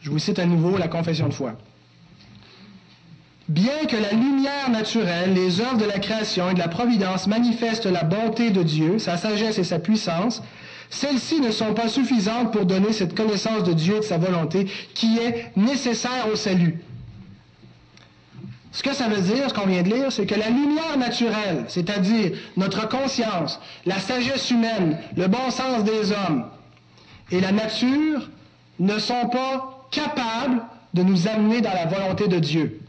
[SPEAKER 1] Je vous cite à nouveau la confession de foi. Bien que la lumière naturelle, les œuvres de la création et de la providence manifestent la bonté de Dieu, sa sagesse et sa puissance, celles-ci ne sont pas suffisantes pour donner cette connaissance de Dieu et de sa volonté qui est nécessaire au salut. Ce que ça veut dire, ce qu'on vient de lire, c'est que la lumière naturelle, c'est-à-dire notre conscience, la sagesse humaine, le bon sens des hommes et la nature ne sont pas capable de nous amener dans la volonté de Dieu.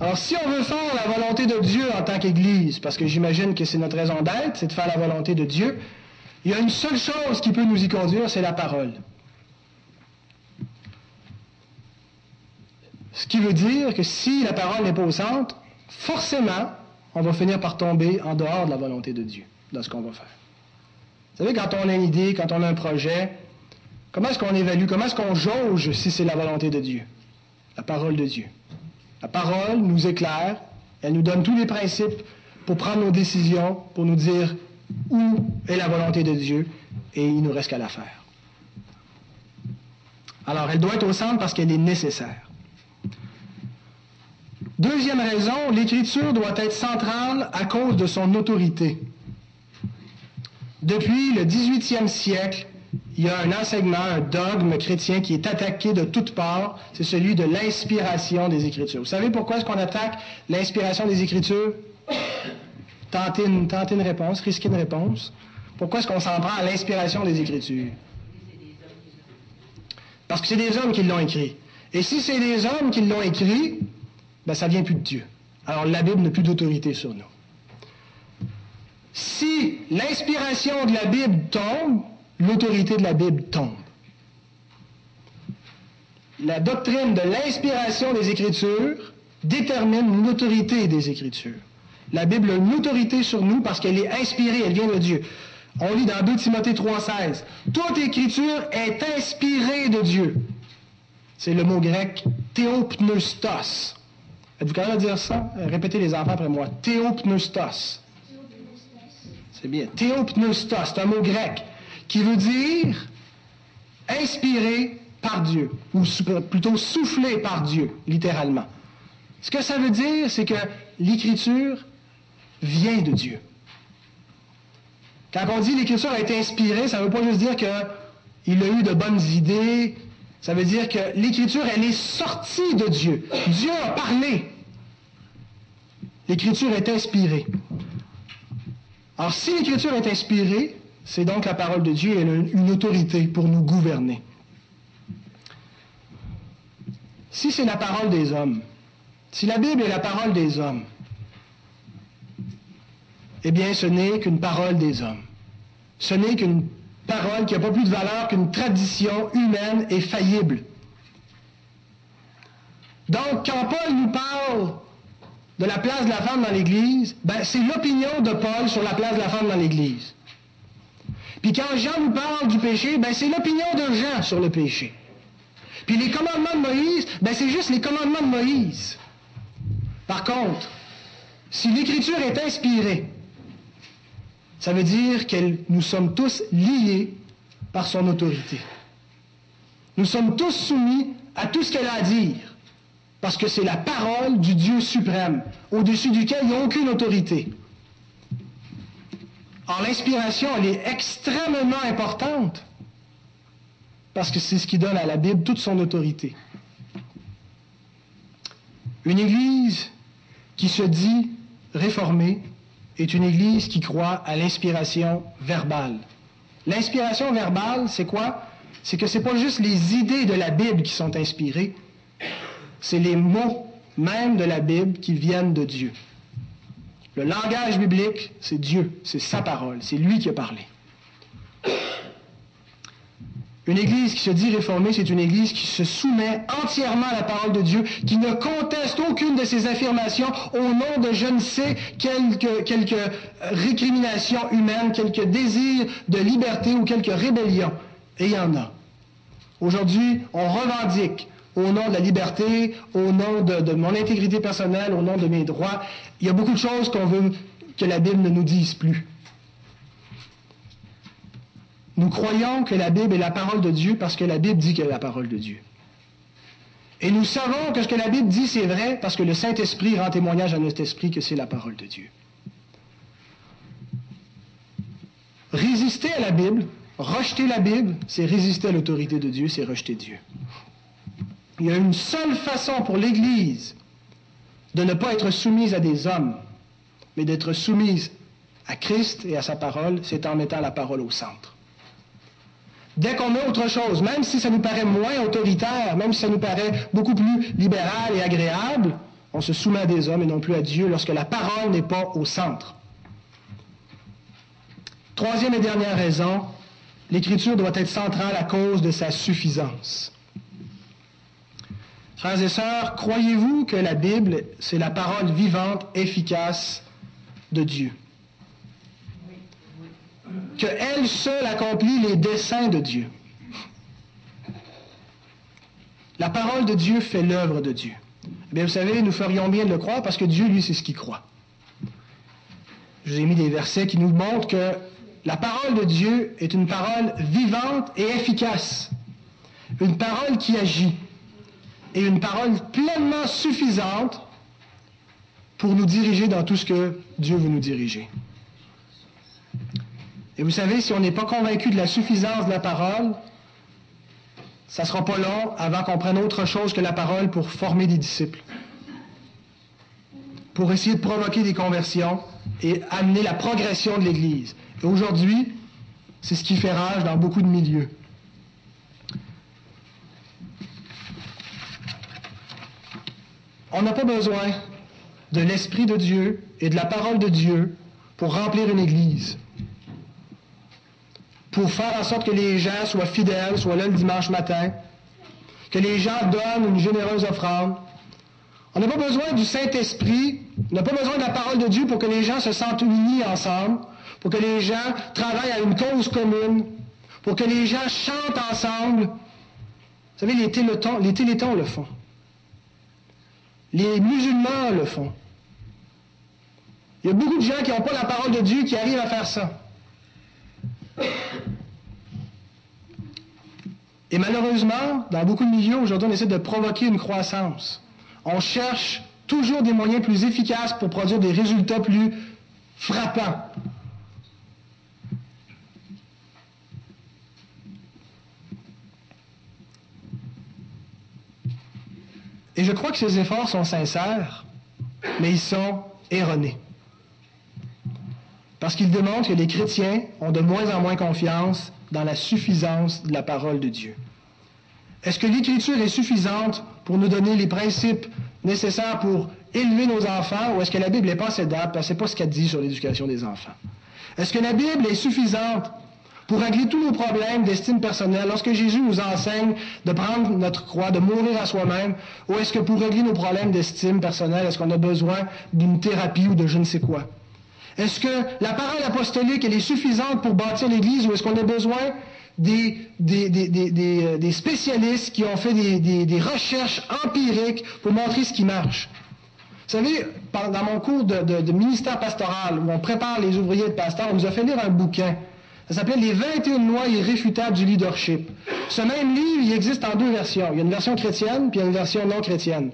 [SPEAKER 1] Alors, si on veut faire la volonté de Dieu en tant qu'Église, parce que j'imagine que c'est notre raison d'être, c'est de faire la volonté de Dieu, il y a une seule chose qui peut nous y conduire, c'est la parole. Ce qui veut dire que si la parole n'est pas au centre, forcément, on va finir par tomber en dehors de la volonté de Dieu dans ce qu'on va faire. Vous savez, quand on a une idée, quand on a un projet, Comment est-ce qu'on évalue, comment est-ce qu'on jauge si c'est la volonté de Dieu? La parole de Dieu. La parole nous éclaire, elle nous donne tous les principes pour prendre nos décisions, pour nous dire où est la volonté de Dieu, et il nous reste qu'à la faire. Alors, elle doit être au centre parce qu'elle est nécessaire. Deuxième raison, l'Écriture doit être centrale à cause de son autorité. Depuis le 18e siècle, il y a un enseignement, un dogme chrétien qui est attaqué de toutes parts, c'est celui de l'inspiration des Écritures. Vous savez pourquoi est-ce qu'on attaque l'inspiration des Écritures? Tenter une, réponse, risquer une réponse. Pourquoi est-ce qu'on s'en prend à l'inspiration des Écritures? Parce que c'est des hommes qui l'ont écrit. Et si c'est des hommes qui l'ont écrit, ben ça vient plus de Dieu. Alors la Bible n'a plus d'autorité sur nous. Si l'inspiration de la Bible tombe, l'autorité de la Bible tombe. La doctrine de l'inspiration des Écritures détermine l'autorité des Écritures. La Bible a une autorité sur nous parce qu'elle est inspirée, elle vient de Dieu. On lit dans 2 Timothée 3,16. Toute écriture est inspirée de Dieu. C'est le mot grec théopneustos. Êtes-vous capable de dire ça? Répétez les enfants après moi. Théopneustos. C'est bien. Théopneustos, c'est un mot grec qui veut dire inspiré par Dieu, ou plutôt soufflé par Dieu, littéralement. Ce que ça veut dire, c'est que l'écriture vient de Dieu. Quand on dit l'écriture a été inspirée, ça ne veut pas juste dire qu'il a eu de bonnes idées, ça veut dire que l'écriture, elle est sortie de Dieu. Dieu a parlé. L'écriture est inspirée. Alors, si l'écriture est inspirée, c'est donc la parole de Dieu, a une autorité pour nous gouverner. Si c'est la parole des hommes, si la Bible est la parole des hommes, eh bien, ce n'est qu'une parole des hommes. Ce n'est qu'une parole qui n'a pas plus de valeur qu'une tradition humaine et faillible. Donc, quand Paul nous parle de la place de la femme dans l'Église, ben, c'est l'opinion de Paul sur la place de la femme dans l'Église. Puis quand Jean nous parle du péché, ben, c'est l'opinion de Jean sur le péché. Puis les commandements de Moïse, ben, c'est juste les commandements de Moïse. Par contre, si l'Écriture est inspirée, ça veut dire que nous sommes tous liés par son autorité. Nous sommes tous soumis à tout ce qu'elle a à dire, parce que c'est la parole du Dieu suprême, au-dessus duquel il n'y a aucune autorité. Or, l'inspiration, elle est extrêmement importante, parce que c'est ce qui donne à la Bible toute son autorité. Une Église qui se dit réformée est une Église qui croit à l'inspiration verbale. L'inspiration verbale, c'est quoi? C'est que ce n'est pas juste les idées de la Bible qui sont inspirées, c'est les mots même de la Bible qui viennent de Dieu. Le langage biblique, c'est Dieu, c'est sa parole, c'est lui qui a parlé. Une Église qui se dit réformée, c'est une Église qui se soumet entièrement à la parole de Dieu, qui ne conteste aucune de ses affirmations au nom de je ne sais quelques, quelques récriminations humaines, quelques désirs de liberté ou quelques rébellions. Et il y en a. Aujourd'hui, on revendique au nom de la liberté, au nom de, mon intégrité personnelle, au nom de mes droits. Il y a beaucoup de choses qu'on veut que la Bible ne nous dise plus. Nous croyons que la Bible est la parole de Dieu parce que la Bible dit qu'elle est la parole de Dieu. Et nous savons que ce que la Bible dit, c'est vrai parce que le Saint-Esprit rend témoignage à notre esprit que c'est la parole de Dieu. Résister à la Bible, rejeter la Bible, c'est résister à l'autorité de Dieu, c'est rejeter Dieu. Il y a une seule façon pour l'Église de ne pas être soumise à des hommes, mais d'être soumise à Christ et à sa parole, c'est en mettant la parole au centre. Dès qu'on met autre chose, même si ça nous paraît moins autoritaire, même si ça nous paraît beaucoup plus libéral et agréable, on se soumet à des hommes et non plus à Dieu lorsque la parole n'est pas au centre. Troisième et dernière raison, l'Écriture doit être centrale à cause de sa suffisance. Frères et sœurs, croyez-vous que la Bible, c'est la parole vivante, efficace de Dieu? qu'elle seule accomplit les desseins de Dieu? La parole de Dieu fait l'œuvre de Dieu. Eh bien, vous savez, nous ferions bien de le croire parce que Dieu, lui, c'est ce qu'il croit. Je vous ai mis des versets qui nous montrent que la parole de Dieu est une parole vivante et efficace. Une parole qui agit. Et une parole pleinement suffisante pour nous diriger dans tout ce que Dieu veut nous diriger. Et vous savez, si on n'est pas convaincu de la suffisance de la parole, ça ne sera pas long avant qu'on prenne autre chose que la parole pour former des disciples, pour essayer de provoquer des conversions et amener la progression de l'Église. Et aujourd'hui, c'est ce qui fait rage dans beaucoup de milieux. On n'a pas besoin de l'Esprit de Dieu et de la parole de Dieu pour remplir une Église pour faire en sorte que les gens soient fidèles, soient là le dimanche matin, que les gens donnent une généreuse offrande. On n'a pas besoin du Saint-Esprit, on n'a pas besoin de la parole de Dieu pour que les gens se sentent unis ensemble, pour que les gens travaillent à une cause commune, pour que les gens chantent ensemble. Vous savez, les télétons, les le font. Les musulmans le font. Il y a beaucoup de gens qui n'ont pas la parole de Dieu qui arrivent à faire ça. Et malheureusement, dans beaucoup de milieux, aujourd'hui, on essaie de provoquer une croissance. On cherche toujours des moyens plus efficaces pour produire des résultats plus frappants. Et je crois que ces efforts sont sincères, mais ils sont erronés. Parce qu'ils démontrent que les chrétiens ont de moins en moins confiance dans la suffisance de la parole de Dieu. Est-ce que l'Écriture est suffisante pour nous donner les principes nécessaires pour élever nos enfants ou est-ce que la Bible n'est pas assez parce que pas ce qu'elle dit sur l'éducation des enfants? Est-ce que la Bible est suffisante pour régler tous nos problèmes d'estime personnelle lorsque Jésus nous enseigne de prendre notre croix, de mourir à soi-même, ou est-ce que pour régler nos problèmes d'estime personnelle, est-ce qu'on a besoin d'une thérapie ou de je ne sais quoi? Est-ce que la parole apostolique, elle est suffisante pour bâtir l'Église ou est-ce qu'on a besoin des, des, euh, spécialistes qui ont fait des, recherches empiriques pour montrer ce qui marche? Vous savez, dans mon cours de, ministère pastoral, où on prépare les ouvriers de pasteur, on nous a fait lire un bouquin. Ça s'appelle Les 21 lois irréfutables du leadership. Ce même livre, il existe en deux versions. Il y a une version chrétienne, puis il y a une version non chrétienne.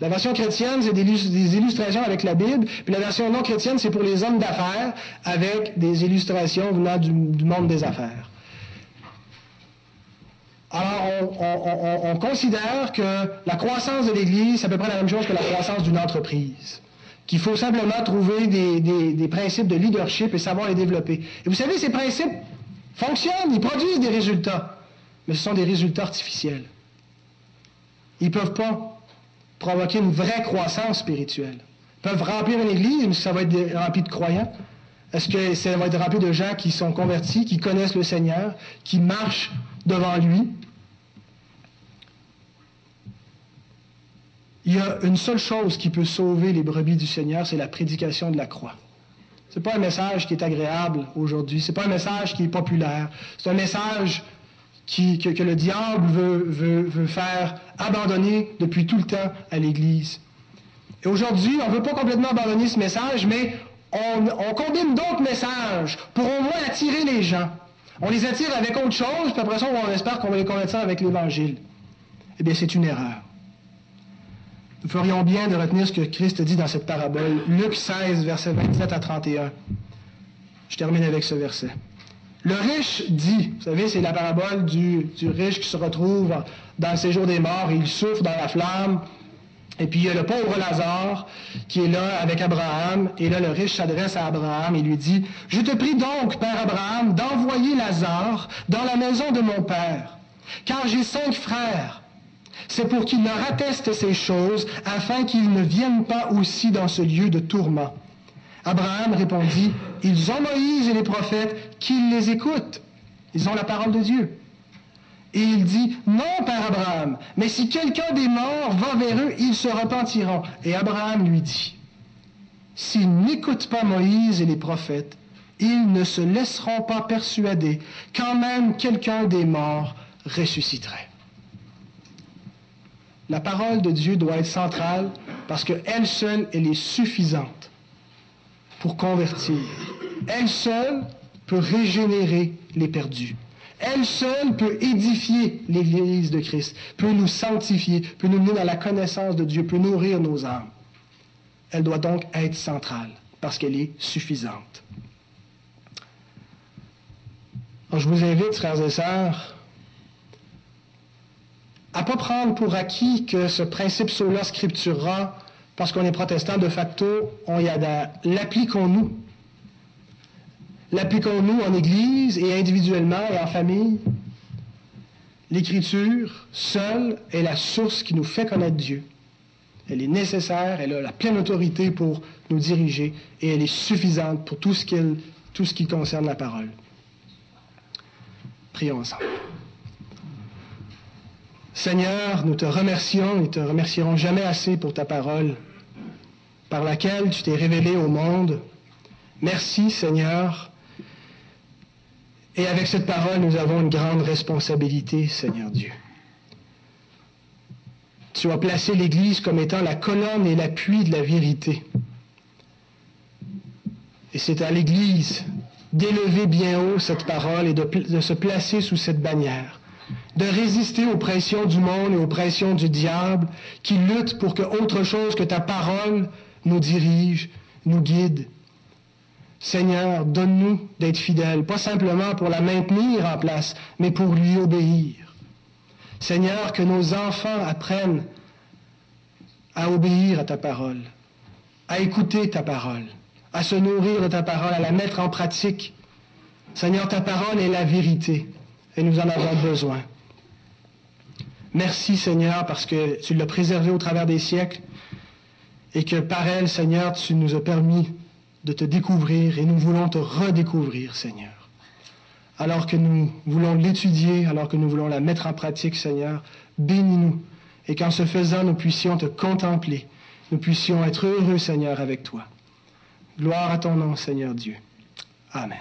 [SPEAKER 1] La version chrétienne, c'est des, illustrations avec la Bible, puis la version non chrétienne, c'est pour les hommes d'affaires, avec des illustrations venant du, monde des affaires. Alors, on, considère que la croissance de l'Église, c'est à peu près la même chose que la croissance d'une entreprise. Qu'il faut simplement trouver des, des, principes de leadership et savoir les développer. Et vous savez, ces principes fonctionnent, ils produisent des résultats, mais ce sont des résultats artificiels. Ils ne peuvent pas provoquer une vraie croissance spirituelle. Ils peuvent remplir une église, mais ça va être rempli de croyants. Est-ce que ça va être rempli de gens qui sont convertis, qui connaissent le Seigneur, qui marchent devant lui? Il y a une seule chose qui peut sauver les brebis du Seigneur, c'est la prédication de la croix. Ce n'est pas un message qui est agréable aujourd'hui, ce n'est pas un message qui est populaire, c'est un message que, le diable veut, faire abandonner depuis tout le temps à l'Église. Et aujourd'hui, on ne veut pas complètement abandonner ce message, mais on, combine d'autres messages pour au moins attirer les gens. On les attire avec autre chose, puis après ça, on espère qu'on va les convaincre avec l'Évangile. Eh bien, c'est une erreur. Nous ferions bien de retenir ce que Christ dit dans cette parabole, Luc 16, versets 27 à 31. Je termine avec ce verset. Le riche dit, vous savez, c'est la parabole du, riche qui se retrouve dans le séjour des morts, il souffre dans la flamme. Et puis il y a le pauvre Lazare qui est là avec Abraham. Et là, le riche s'adresse à Abraham et lui dit, Je te prie donc, Père Abraham, d'envoyer Lazare dans la maison de mon Père, car j'ai cinq frères. C'est pour qu'ils leur attestent ces choses, afin qu'ils ne viennent pas aussi dans ce lieu de tourment. Abraham répondit, Ils ont Moïse et les prophètes, qu'ils les écoutent. Ils ont la parole de Dieu. Et il dit, Non, Père Abraham, mais si quelqu'un des morts va vers eux, ils se repentiront. Et Abraham lui dit, S'ils n'écoutent pas Moïse et les prophètes, ils ne se laisseront pas persuader quand même quelqu'un des morts ressusciterait. La parole de Dieu doit être centrale parce qu'elle seule, elle est suffisante pour convertir. Elle seule peut régénérer les perdus. Elle seule peut édifier l'Église de Christ, peut nous sanctifier, peut nous mener dans la connaissance de Dieu, peut nourrir nos âmes. Elle doit donc être centrale parce qu'elle est suffisante. je vous invite, frères et sœurs, à pas prendre pour acquis que ce principe sola scriptura parce qu'on est protestant de facto, on y adhère. L'appliquons-nous. L'appliquons-nous en Église et individuellement et en famille. L'Écriture, seule, est la source qui nous fait connaître Dieu. Elle est nécessaire, elle a la pleine autorité pour nous diriger et elle est suffisante pour tout ce, tout ce qui concerne la parole. Prions ensemble. Seigneur, nous te remercions et te remercierons jamais assez pour ta parole par laquelle tu t'es révélé au monde. Merci Seigneur. Et avec cette parole, nous avons une grande responsabilité, Seigneur Dieu. Tu as placé l'Église comme étant la colonne et l'appui de la vérité. Et c'est à l'Église d'élever bien haut cette parole et de, de, se placer sous cette bannière, de résister aux pressions du monde et aux pressions du diable qui luttent pour que autre chose que ta parole nous dirige, nous guide. Seigneur, donne-nous d'être fidèles, pas simplement pour la maintenir en place, mais pour lui obéir. Seigneur, que nos enfants apprennent à obéir à ta parole, à écouter ta parole, à se nourrir de ta parole, à la mettre en pratique. Seigneur, ta parole est la vérité et nous en avons besoin. Merci Seigneur parce que tu l'as préservé au travers des siècles et que par elle, Seigneur, tu nous as permis de te découvrir et nous voulons te redécouvrir, Seigneur. Alors que nous voulons l'étudier, alors que nous voulons la mettre en pratique, Seigneur, bénis-nous et qu'en ce faisant, nous puissions te contempler, nous puissions être heureux, Seigneur, avec toi. Gloire à ton nom, Seigneur Dieu. Amen.